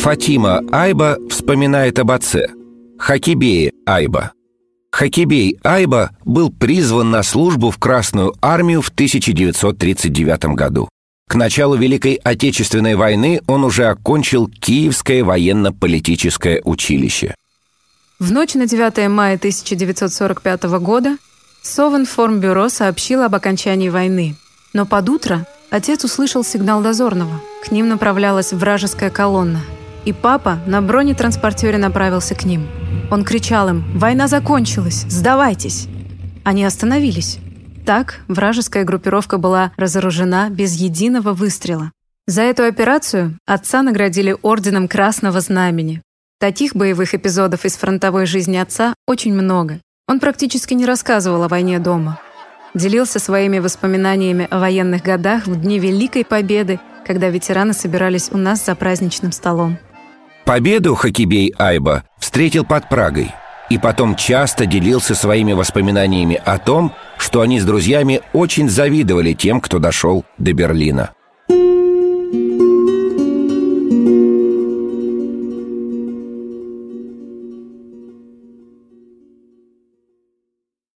Фатима Айба вспоминает об отце Хакибее Айба. Хакибей Айба был призван на службу в Красную армию в 1939 году. К началу Великой Отечественной войны он уже окончил Киевское военно-политическое училище. В ночь на 9 мая 1945 года Совинформбюро сообщило об окончании войны. Но под утро отец услышал сигнал дозорного. К ним направлялась вражеская колонна. И папа на бронетранспортере направился к ним. Он кричал им «Война закончилась! Сдавайтесь!» Они остановились. Так вражеская группировка была разоружена без единого выстрела. За эту операцию отца наградили орденом Красного Знамени. Таких боевых эпизодов из фронтовой жизни отца очень много. Он практически не рассказывал о войне дома. Делился своими воспоминаниями о военных годах в дни Великой Победы, когда ветераны собирались у нас за праздничным столом. Победу Хакибей Айба встретил под Прагой и потом часто делился своими воспоминаниями о том, что они с друзьями очень завидовали тем, кто дошел до Берлина.